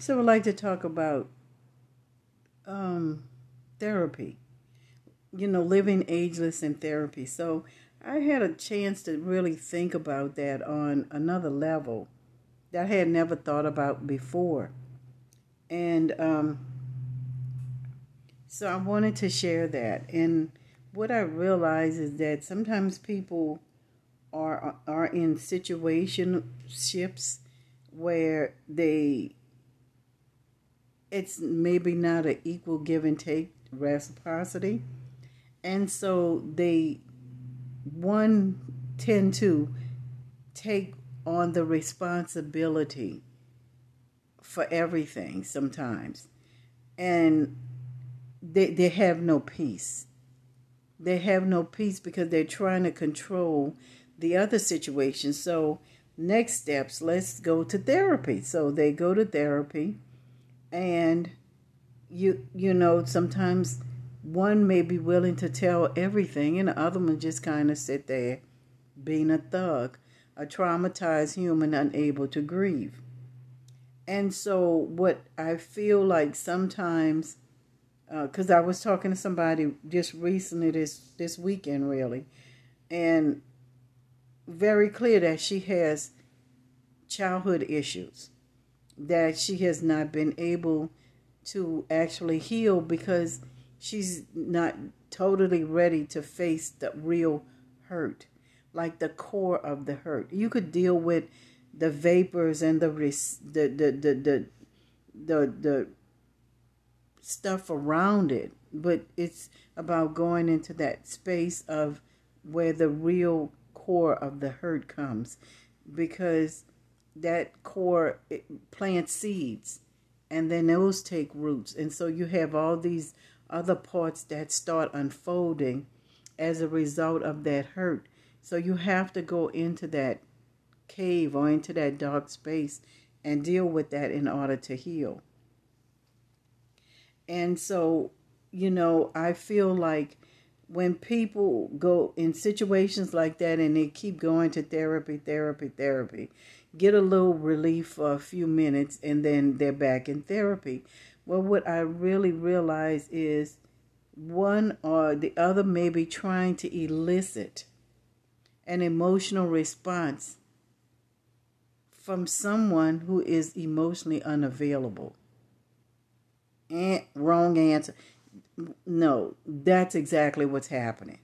So I'd like to talk about um, therapy. You know, living ageless in therapy. So I had a chance to really think about that on another level that I had never thought about before. And um, so I wanted to share that. And what I realize is that sometimes people are are in situationships where they it's maybe not an equal give and take reciprocity. And so they one tend to take on the responsibility for everything sometimes. And they they have no peace. They have no peace because they're trying to control the other situation. So next steps let's go to therapy. So they go to therapy and you you know sometimes one may be willing to tell everything and the other one just kind of sit there being a thug a traumatized human unable to grieve. And so what i feel like sometimes because uh, i was talking to somebody just recently this this weekend really and very clear that she has childhood issues that she has not been able to actually heal because she's not totally ready to face the real hurt, like the core of the hurt. You could deal with the vapors and the the the the the the, the stuff around it, but it's about going into that space of where the real core of the hurt comes because that core eh, plants seeds and then those take roots. And so you have all these other parts that start unfolding as a result of that hurt. So you have to go into that cave or into that dark space and deal with that in order to heal. And so you know i feel like when people go in situations like that and they keep going to therapy therapy therapy get a little relief for a few minutes, and then they're back in therapy. Well, what I really realize is one or the other may be trying to elicit an emotional response from someone who is emotionally unavailable. And wrong answer. No, that's exactly what's happening.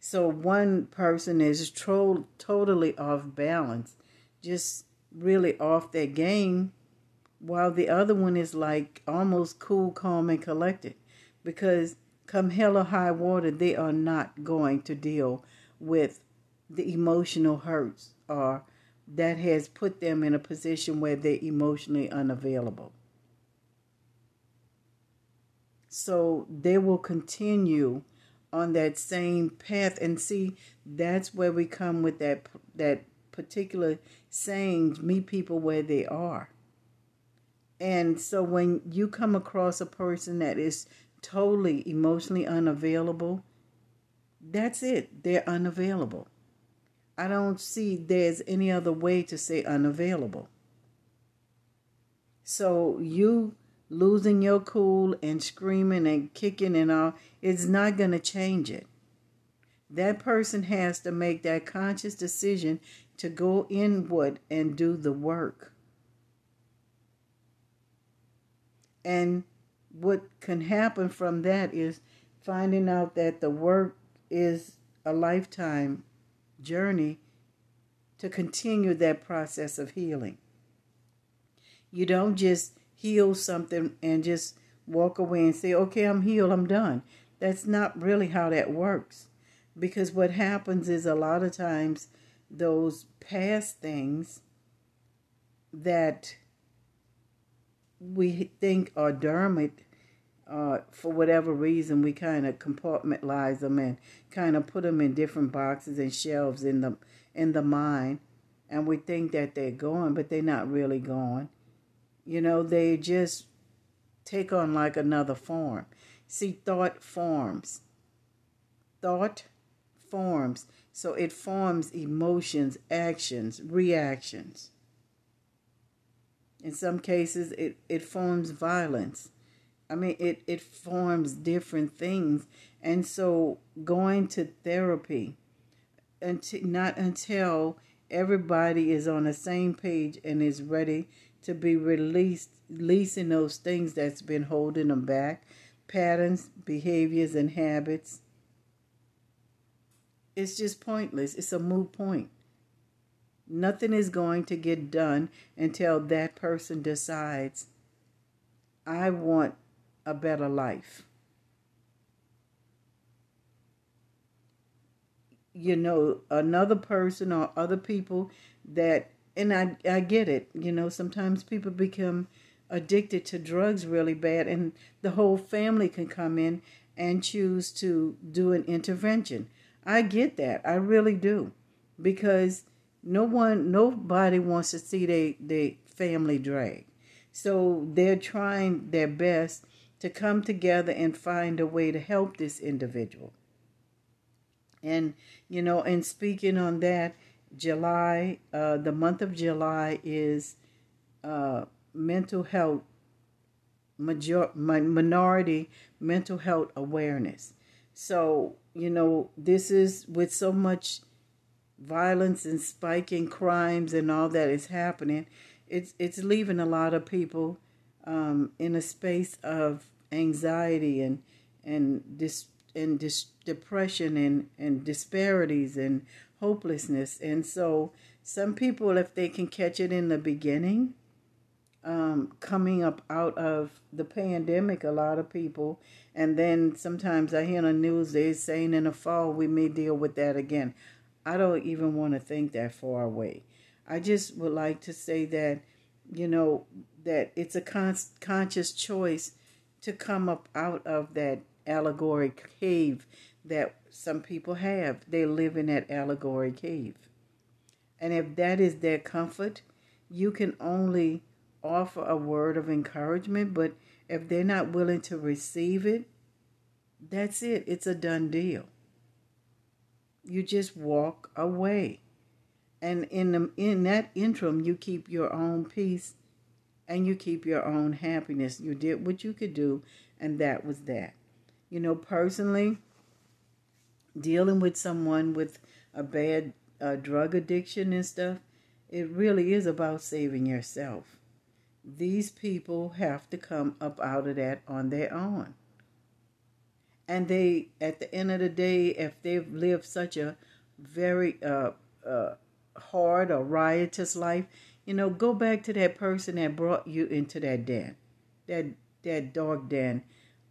So one person is totally off balance, just really off their game, while the other one is like almost cool, calm, and collected. Because come hell or high water, they are not going to deal with the emotional hurts or that has put them in a position where they're emotionally unavailable. So they will continue on that same path and see that's where we come with that that particular sayings meet people where they are. And so when you come across a person that is totally emotionally unavailable, that's it. They're unavailable. I don't see there's any other way to say unavailable. So you losing your cool and screaming and kicking and all is not going to change it. That person has to make that conscious decision to go inward and do the work. And what can happen from that is finding out that the work is a lifetime journey to continue that process of healing. You don't just heal something and just walk away and say, okay, I'm healed, I'm done. That's not really how that works. Because what happens is a lot of times those past things that we think are dormant uh, for whatever reason we kind of compartmentalize them and kind of put them in different boxes and shelves in the in the mind. And we think that they're gone but they're not really gone. You know they just take on like another form. See thought forms. Thought forms so it forms emotions, actions, reactions. In some cases, it, it forms violence. I mean, it, it forms different things. And so going to therapy, until, not until everybody is on the same page and is ready to be released, releasing those things that's been holding them back, patterns, behaviors, and habits. It's just pointless. It's a moot point. Nothing is going to get done until that person decides, I want a better life. You know, another person or other people that, and I, I get it, you know, sometimes people become addicted to drugs really bad, and the whole family can come in and choose to do an intervention. I get that. I really do. Because no one nobody wants to see their they family drag. So they're trying their best to come together and find a way to help this individual. And you know, and speaking on that, July, uh, the month of July is uh, mental health major minority mental health awareness. So you know, this is with so much violence and spiking crimes and all that is happening, it's it's leaving a lot of people um, in a space of anxiety and and dis and dis- depression and and disparities and hopelessness. And so some people, if they can catch it in the beginning, um, coming up out of the pandemic, a lot of people, and then sometimes I hear on the news they're saying in the fall we may deal with that again. I don't even want to think that far away. I just would like to say that, you know, that it's a con- conscious choice to come up out of that allegory cave that some people have. They live in that allegory cave. And if that is their comfort, you can only offer a word of encouragement, but if they're not willing to receive it, that's it. It's a done deal you just walk away. And in the, in that interim, you keep your own peace and you keep your own happiness. You did what you could do, and that was that. You know, personally, dealing with someone with a bad uh, drug addiction and stuff, it really is about saving yourself. These people have to come up out of that on their own. And they at the end of the day if they've lived such a very uh, uh, hard or riotous life you know go back to that person that brought you into that den that that dark den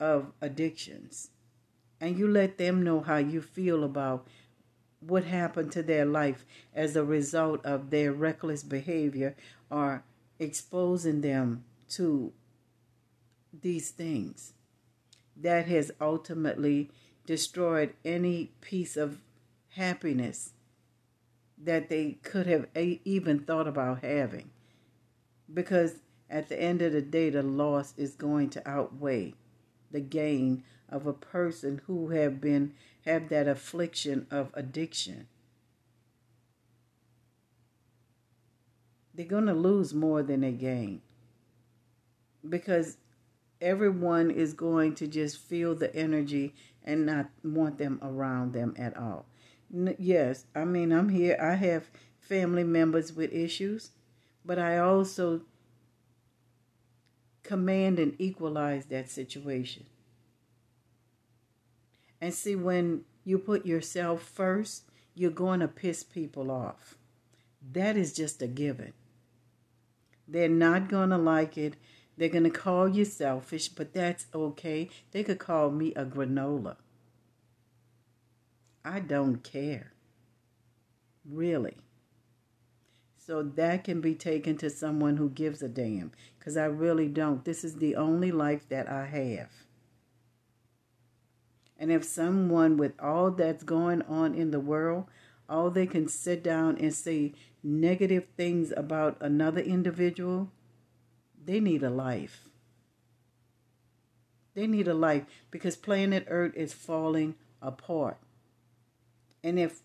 of addictions. And you let them know how you feel about what happened to their life as a result of their reckless behavior or exposing them to these things that has ultimately destroyed any piece of happiness that they could have even thought about having. Because at the end of the day, the loss is going to outweigh the gain of a person who have been have that affliction of addiction. They're going to lose more than they gain. Because everyone is going to just feel the energy and not want them around them at all. Yes, I mean, I'm here. I have family members with issues, but I also command and equalize that situation. And see, when you put yourself first, you're going to piss people off. That is just a given. They're not going to like it they're going to call you selfish, but that's okay. They could call me a granola. I don't care. Really. So that can be taken to someone who gives a damn. Because I really don't. This is the only life that I have. And if someone with all that's going on in the world, all they can sit down and say negative things about another individual, they need a life. They need a life because planet Earth is falling apart. And if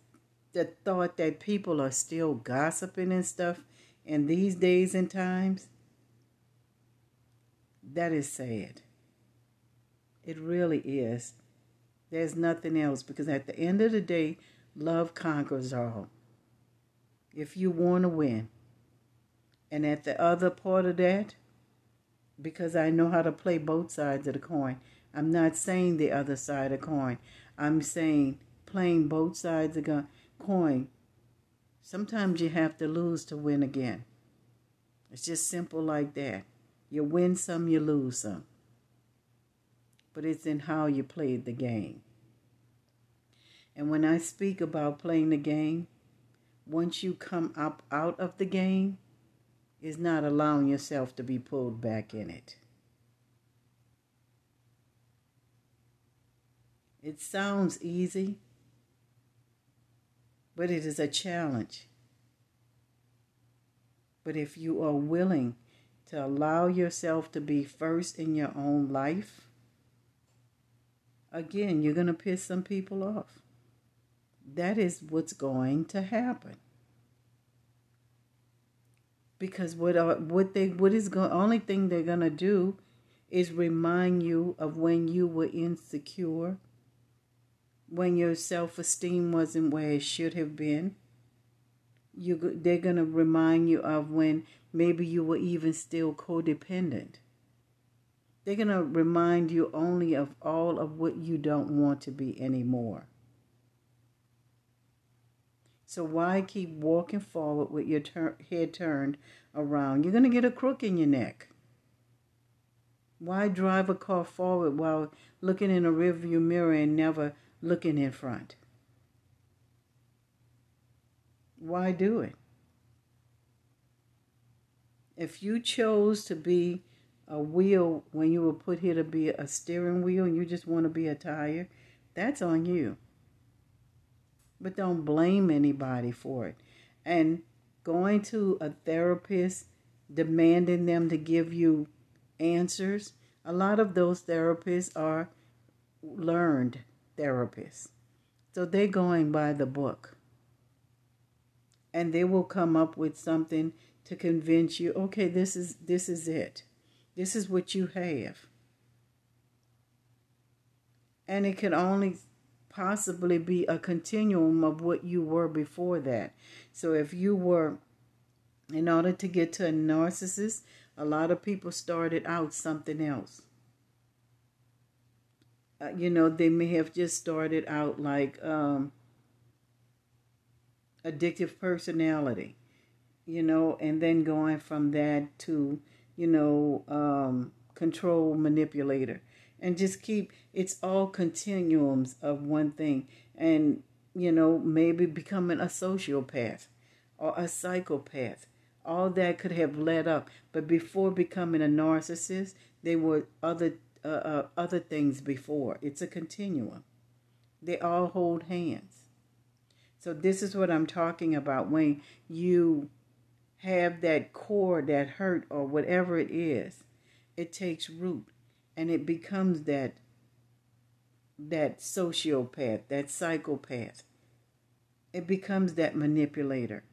the thought that people are still gossiping and stuff in these days and times, That is sad. It really is. There's nothing else because at the end of the day, love conquers all. If you want to win. And at the other part of that, because I know how to play both sides of the coin, I'm not saying the other side of the coin. I'm saying playing both sides of the coin. Sometimes you have to lose to win again. It's just simple like that. You win some, you lose some. But it's in how you played the game. And when I speak about playing the game, once you come up out of the game, is not allowing yourself to be pulled back in it. It sounds easy, but it is a challenge. But if you are willing to allow yourself to be first in your own life, again, you're going to piss some people off. That is what's going to happen. Because what are, what they what is going only thing they're going to do is remind you of when you were insecure, when your self-esteem wasn't where it should have been. You they're going to remind you of when maybe you were even still codependent. They're going to remind you only of all of what you don't want to be anymore. So why keep walking forward with your ter- head turned around? You're going to get a crook in your neck. Why drive a car forward while looking in a rearview mirror and never looking in front? Why do it? If you chose to be a wheel when you were put here to be a steering wheel and you just want to be a tire, that's on you. But don't blame anybody for it. And going to a therapist, demanding them to give you answers, a lot of those therapists are learned therapists. So they're going by the book. And they will come up with something to convince you, okay, this is this is it. This is what you have. And it can only possibly be a continuum of what you were before that. So if you were, in order to get to a narcissist, a lot of people started out something else. Uh, you know, they may have just started out like um, addictive personality, you know, and then going from that to you know, um, control manipulator. And just keep, it's all continuums of one thing. And, you know, maybe becoming a sociopath or a psychopath. All that could have led up. But before becoming a narcissist, there were other uh, uh, other things before. It's a continuum. They all hold hands. So this is what I'm talking about when you have that core, that hurt, or whatever it is, it takes root and it becomes that that sociopath, that psychopath. It becomes that manipulator.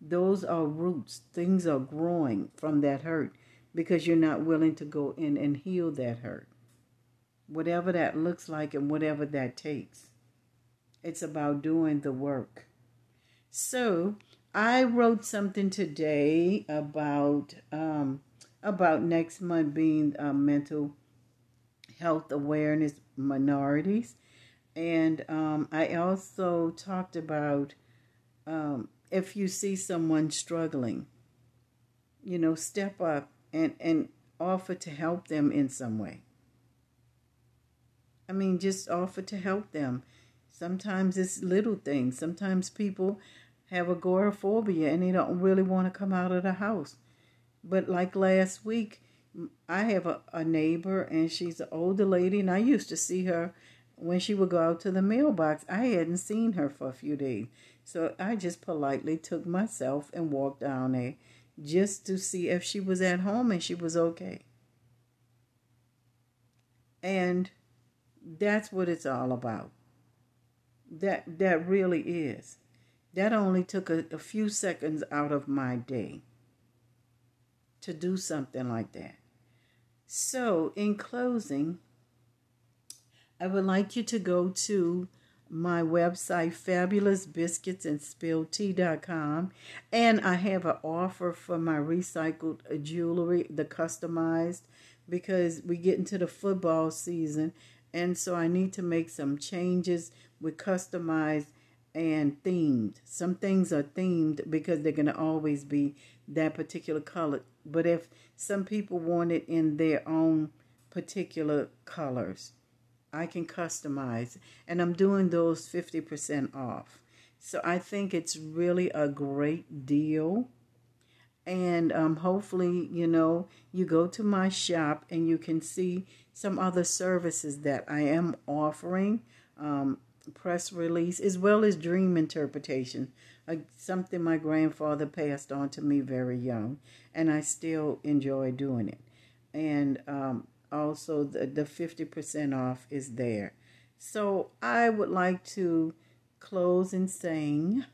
Those are roots. Things are growing from that hurt because you're not willing to go in and heal that hurt. Whatever that looks like and whatever that takes. It's about doing the work. So, I wrote something today about um, about next month being uh, mental health awareness minorities, and um, I also talked about um, if you see someone struggling, you know, step up and and offer to help them in some way. I mean, just offer to help them. Sometimes it's little things. Sometimes people have agoraphobia and they don't really want to come out of the house. But like last week, I have a, a neighbor and she's an older lady, and I used to see her when she would go out to the mailbox. I hadn't seen her for a few days. So I just politely took myself and walked down there just to see if she was at home and she was okay. And that's what it's all about. That that really is. That only took a, a few seconds out of my day to do something like that. So, in closing, I would like you to go to my website, fabulousbiscuitsandspilled And I have an offer for my recycled jewelry, the customized, because we get into the football season. And so I need to make some changes with customized and themed. Some things are themed because they're going to always be that particular color. But if some people want it in their own particular colors, I can customize. And I'm doing those 50% off. So I think it's really a great deal. And um, hopefully, you know, you go to my shop and you can see some other services that I am offering. Um, press release as well as dream interpretation something my grandfather passed on to me very young and i still enjoy doing it and um, also the, the 50% off is there. So I would like to close in saying,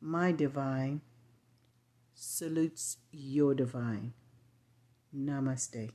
My divine salutes your divine. Namaste.